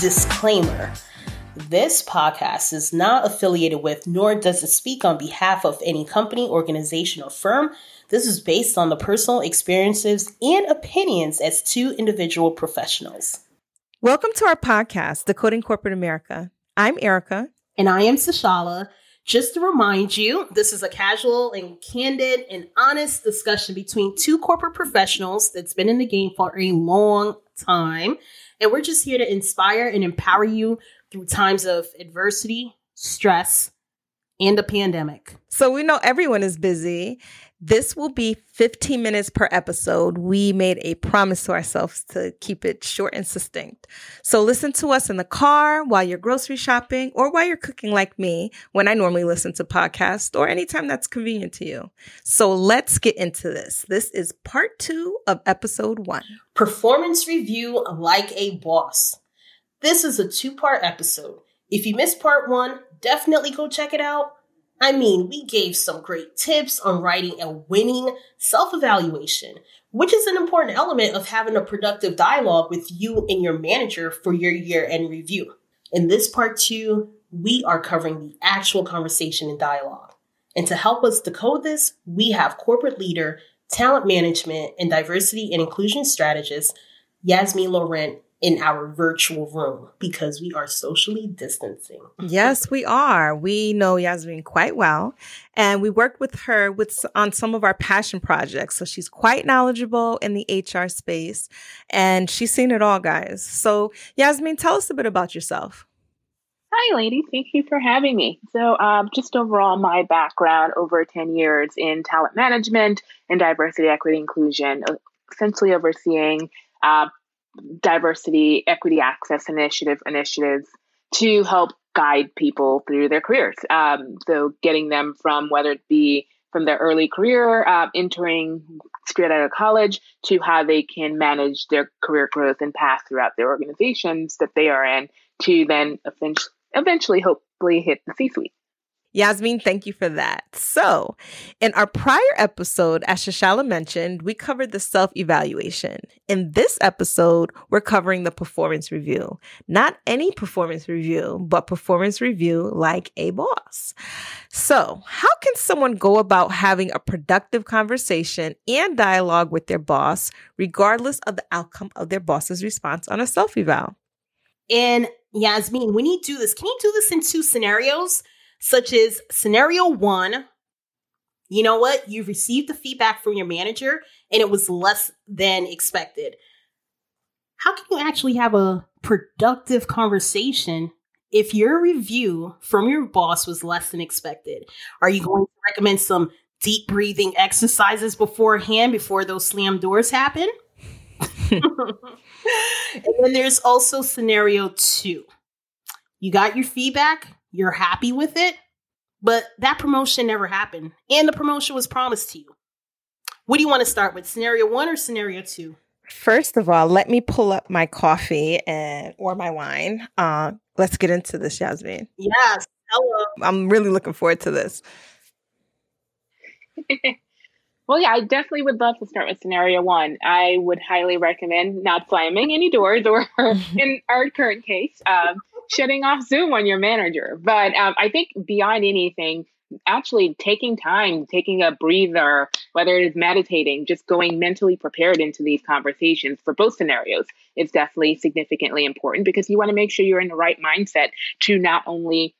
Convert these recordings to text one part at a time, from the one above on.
Disclaimer This podcast is not affiliated with, nor does it speak on behalf of any company, organization, or firm. This is based on the personal experiences and opinions as two individual professionals. Welcome to our podcast, Decoding Corporate America. I'm Erica. And I am Sashala. Just to remind you, this is a casual and candid and honest discussion between two corporate professionals that's been in the game for a long time. And we're just here to inspire and empower you through times of adversity, stress, and a pandemic. So we know everyone is busy this will be 15 minutes per episode. We made a promise to ourselves to keep it short and succinct. So listen to us in the car while you're grocery shopping or while you're cooking like me when I normally listen to podcasts or anytime that's convenient to you. So let's get into this. This is part two of episode one. Performance review like a boss. This is a two part episode. If you missed part one, definitely go check it out. I mean, we gave some great tips on writing a winning self evaluation, which is an important element of having a productive dialogue with you and your manager for your year end review. In this part two, we are covering the actual conversation and dialogue. And to help us decode this, we have corporate leader, talent management, and diversity and inclusion strategist, Yasmin Laurent in our virtual room because we are socially distancing. Yes, we are. We know Yasmin quite well, and we worked with her with on some of our passion projects. So she's quite knowledgeable in the HR space, and she's seen it all, guys. So Yasmin, tell us a bit about yourself. Hi, ladies. Thank you for having me. So, um, just overall, my background over 10 years in talent management and diversity, equity, inclusion, essentially overseeing uh, diversity, equity, access initiative initiatives to help guide people through their careers. Um, so getting them from whether it be from their early career, uh, entering straight out of college, to how they can manage their career growth and path throughout their organizations that they are in, to then eventually, hopefully, hit the C-suite. Yasmin, thank you for that. So, in our prior episode, as Shashala mentioned, we covered the self evaluation. In this episode, we're covering the performance review. Not any performance review, but performance review like a boss. So, how can someone go about having a productive conversation and dialogue with their boss, regardless of the outcome of their boss's response on a self eval? And Yasmin, when you do this, can you do this in two scenarios? Such as scenario one, you know what? You've received the feedback from your manager and it was less than expected. How can you actually have a productive conversation if your review from your boss was less than expected? Are you going to recommend some deep breathing exercises beforehand before those slam doors happen? and then there's also scenario two. You got your feedback, you're happy with it, but that promotion never happened and the promotion was promised to you. What do you want to start with, scenario one or scenario two? First of all, let me pull up my coffee and or my wine. Uh, let's get into this, Jasmine. Yes. Hello. I'm really looking forward to this. well, yeah, I definitely would love to start with scenario one. I would highly recommend not slamming any doors, or in our current case, um, shutting off Zoom on your manager. But um, I think beyond anything, actually taking time, taking a breather, whether it is meditating, just going mentally prepared into these conversations for both scenarios, is definitely significantly important because you want to make sure you're in the right mindset to not only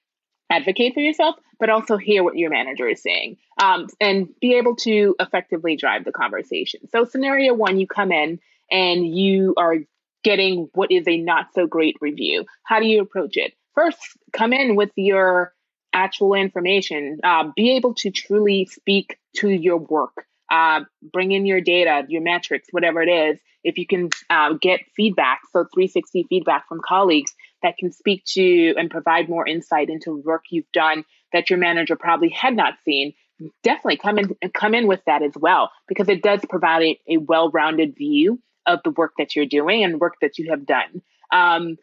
advocate for yourself, but also hear what your manager is saying um, and be able to effectively drive the conversation. So, scenario one, you come in and you are getting what is a not so great review. How do you approach it? First, come in with your actual information. Uh, be able to truly speak to your work. Uh, bring in your data, your metrics, whatever it is. If you can uh, get feedback, so 360 feedback from colleagues that can speak to and provide more insight into work you've done that your manager probably had not seen, definitely come in come in with that as well because it does provide a, a well-rounded view of the work that you're doing and work that you have done. Um,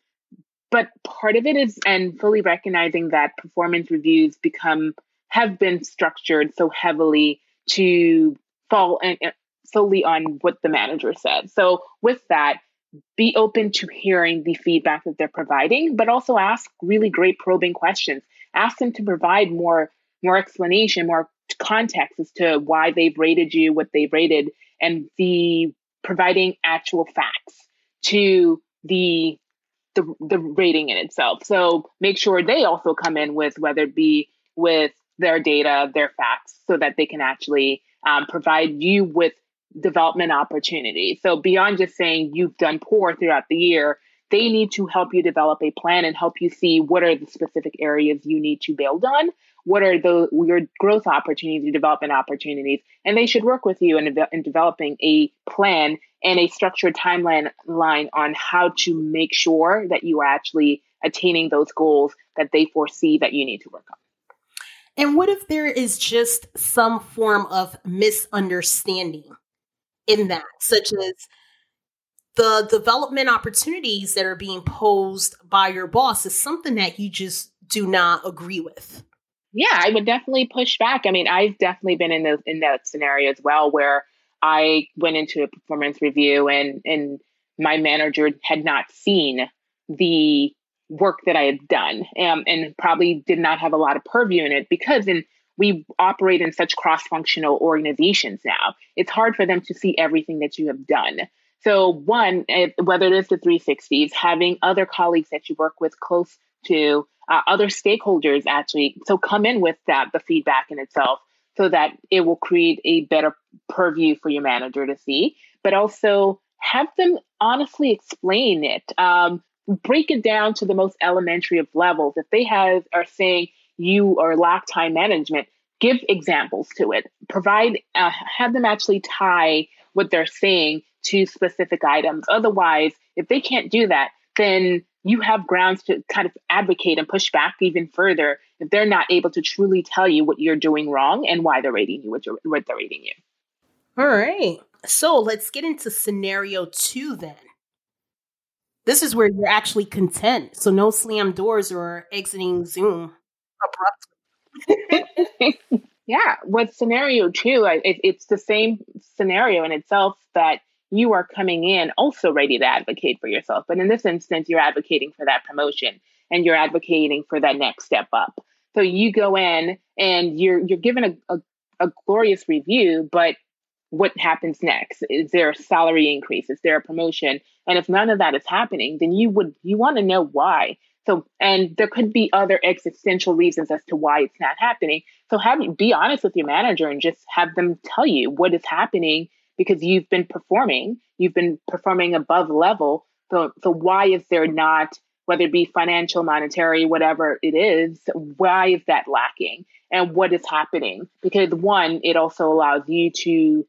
but part of it is, and fully recognizing that performance reviews become, have been structured so heavily to fall and solely on what the manager said. So with that, be open to hearing the feedback that they're providing, but also ask really great probing questions. Ask them to provide more more explanation, more context as to why they've rated you what they've rated, and the providing actual facts to the the, the rating in itself. So make sure they also come in with whether it be with their data, their facts, so that they can actually um, provide you with development opportunities. So beyond just saying you've done poor throughout the year, they need to help you develop a plan and help you see what are the specific areas you need to build on. What are the your growth opportunities, development opportunities, and they should work with you in, in developing a plan and a structured timeline line on how to make sure that you are actually attaining those goals that they foresee that you need to work on. And what if there is just some form of misunderstanding in that, such as the development opportunities that are being posed by your boss is something that you just do not agree with. Yeah, I would definitely push back. I mean, I've definitely been in the in that scenario as well where I went into a performance review and and my manager had not seen the work that I had done um, and probably did not have a lot of purview in it because in we operate in such cross-functional organizations now. It's hard for them to see everything that you have done. So one, whether it is the 360s, having other colleagues that you work with close to uh, other stakeholders actually, so come in with that the feedback in itself, so that it will create a better purview for your manager to see. But also have them honestly explain it. Um, break it down to the most elementary of levels. If they have are saying, you are lack time management, give examples to it. Provide, uh, have them actually tie what they're saying to specific items. Otherwise, if they can't do that, then you have grounds to kind of advocate and push back even further if they're not able to truly tell you what you're doing wrong and why they're rating you what, you're, what they're rating you. All right. So let's get into scenario two then. This is where you're actually content. So no slam doors or exiting Zoom abruptly. yeah, with scenario two, it, it's the same scenario in itself that you are coming in also ready to advocate for yourself. But in this instance, you're advocating for that promotion and you're advocating for that next step up. So you go in and you're you're given a, a, a glorious review, but what happens next? Is there a salary increase? Is there a promotion? And if none of that is happening, then you would you want to know why. So, and there could be other existential reasons as to why it's not happening. So, have be honest with your manager and just have them tell you what is happening because you've been performing, you've been performing above level. So, so why is there not, whether it be financial, monetary, whatever it is, why is that lacking, and what is happening? Because one, it also allows you to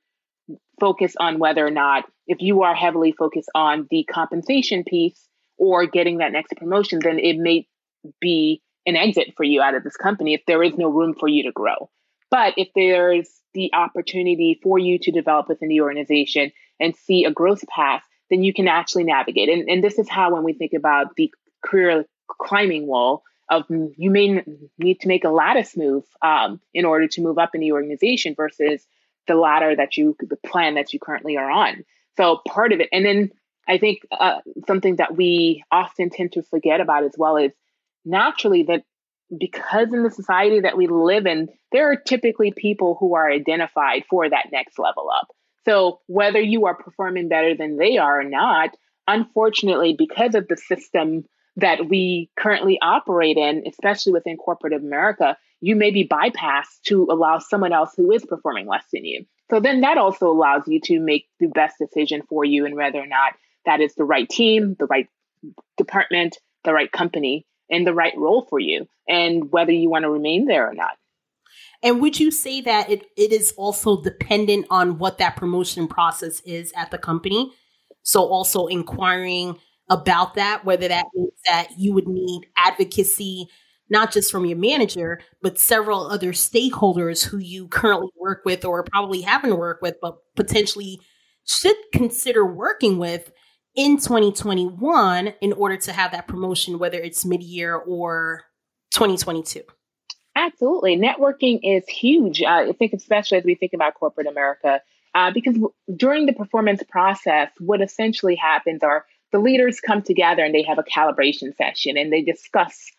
focus on whether or not, if you are heavily focused on the compensation piece or getting that next promotion, then it may be an exit for you out of this company if there is no room for you to grow. But if there's the opportunity for you to develop within the organization and see a growth path, then you can actually navigate. And, and this is how, when we think about the career climbing wall, of you may need to make a lattice move um, in order to move up in the organization versus the ladder that you, the plan that you currently are on. So part of it, and then I think uh, something that we often tend to forget about as well is naturally that because in the society that we live in, there are typically people who are identified for that next level up. So whether you are performing better than they are or not, unfortunately, because of the system that we currently operate in, especially within corporate America, you may be bypassed to allow someone else who is performing less than you. So then that also allows you to make the best decision for you and whether or not that is the right team, the right department, the right company, and the right role for you, and whether you want to remain there or not. And would you say that it, it is also dependent on what that promotion process is at the company? So, also inquiring about that, whether that means that you would need advocacy, not just from your manager, but several other stakeholders who you currently work with or probably haven't worked with, but potentially should consider working with in 2021 in order to have that promotion, whether it's mid year or 2022? Absolutely. Networking is huge. Uh, I think, especially as we think about corporate America, Uh, because w- during the performance process, what essentially happens are the leaders come together and they have a calibration session and they discuss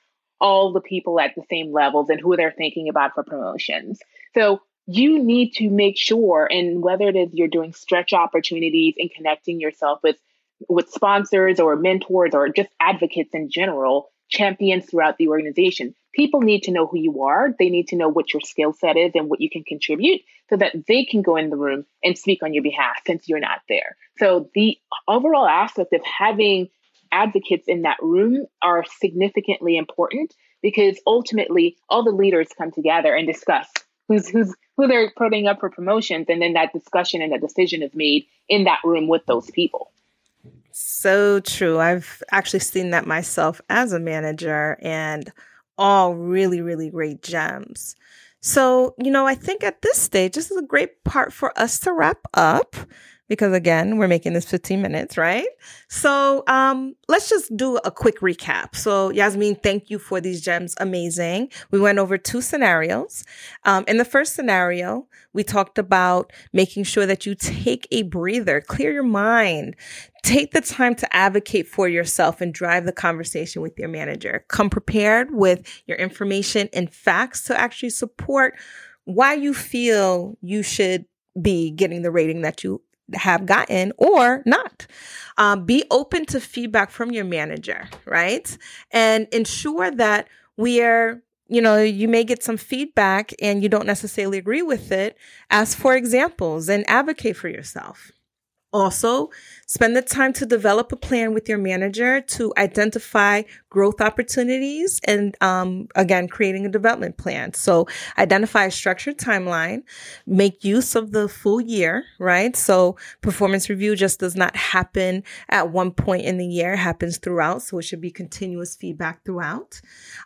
all the people at the same levels and who they're thinking about for promotions. So you need to make sure, and whether it is you're doing stretch opportunities and connecting yourself with with sponsors or mentors or just advocates in general, champions throughout the organization. People need to know who you are. They need to know what your skill set is and what you can contribute so that they can go in the room and speak on your behalf since you're not there. So the overall aspect of having advocates in that room are significantly important because ultimately all the leaders come together and discuss who's who's who they're putting up for promotions and then that discussion and that decision is made in that room with those people. So true. I've actually seen that myself as a manager and all really, really great gems. So, you know, I think at this stage, this is a great part for us to wrap up because again, we're making this 15 minutes, right? So, um, let's just do a quick recap. So, Yasmin, thank you for these gems. Amazing. We went over two scenarios. Um, in the first scenario, we talked about making sure that you take a breather, clear your mind, take the time to advocate for yourself and drive the conversation with your manager. Come prepared with your information and facts to actually support why you feel you should be getting the rating that you have gotten or not. Um, be open to feedback from your manager, right? And ensure that we are you know, you may get some feedback and you don't necessarily agree with it. Ask for examples and advocate for yourself. Also, spend the time to develop a plan with your manager to identify growth opportunities and, um, again, creating a development plan. So, identify a structured timeline, make use of the full year, right? So, performance review just does not happen at one point in the year, it happens throughout. So, it should be continuous feedback throughout.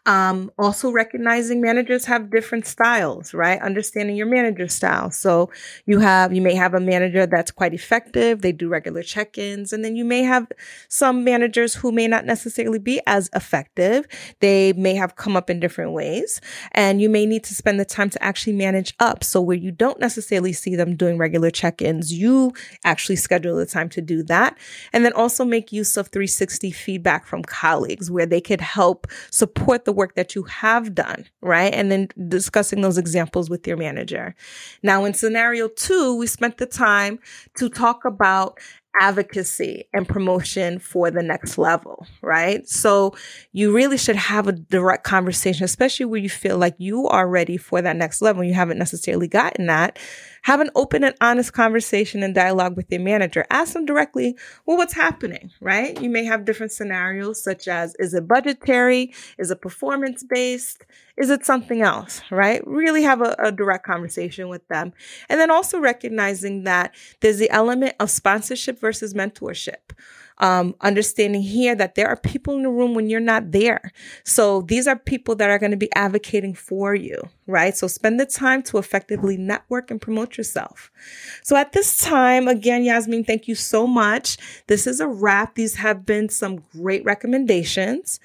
Um, also, recognizing managers have different styles, right? Understanding your manager style. So, you have, you may have a manager that's quite effective they do regular check ins. And then you may have some managers who may not necessarily be as effective. They may have come up in different ways. And you may need to spend the time to actually manage up. So where you don't necessarily see them doing regular check ins, you actually schedule the time to do that. And then also make use of 360 feedback from colleagues where they could help support the work that you have done, right? And then discussing those examples with your manager. Now, in scenario two, we spent the time to talk about advocacy and promotion for the next level, right? So you really should have a direct conversation, especially where you feel like you are ready for that next level. You haven't necessarily gotten that. Have an open and honest conversation and dialogue with your manager. Ask them directly, well, what's happening, right? You may have different scenarios such as, is it budgetary? Is it performance based? Is it something else, right? Really have a, a direct conversation with them. And then also recognizing that there's the element of sponsorship versus mentorship um, understanding here that there are people in the room when you're not there. So these are people that are going to be advocating for you, right? So spend the time to effectively network and promote yourself. So at this time, again, Yasmin, thank you so much. This is a wrap. These have been some great recommendations.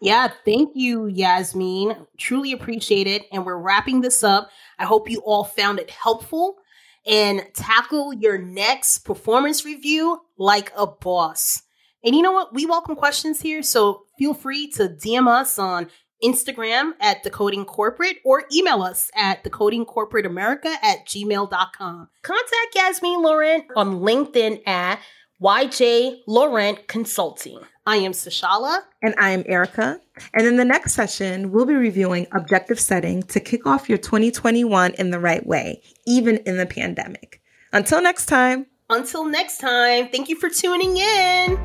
Yeah, thank you, Yasmin. Truly appreciate it. And we're wrapping this up. I hope you all found it helpful and tackle your next performance review like a boss. And you know what? We welcome questions here, so feel free to DM us on Instagram at Decoding Corporate or email us at decodingcorporateamerica at gmail.com. Contact Yasmin Laurent on LinkedIn at YJ Laurent Consulting. I am Sashala. And I am Erica. And in the next session, we'll be reviewing objective setting to kick off your 2021 in the right way, even in the pandemic. Until next time. Until next time, thank you for tuning in.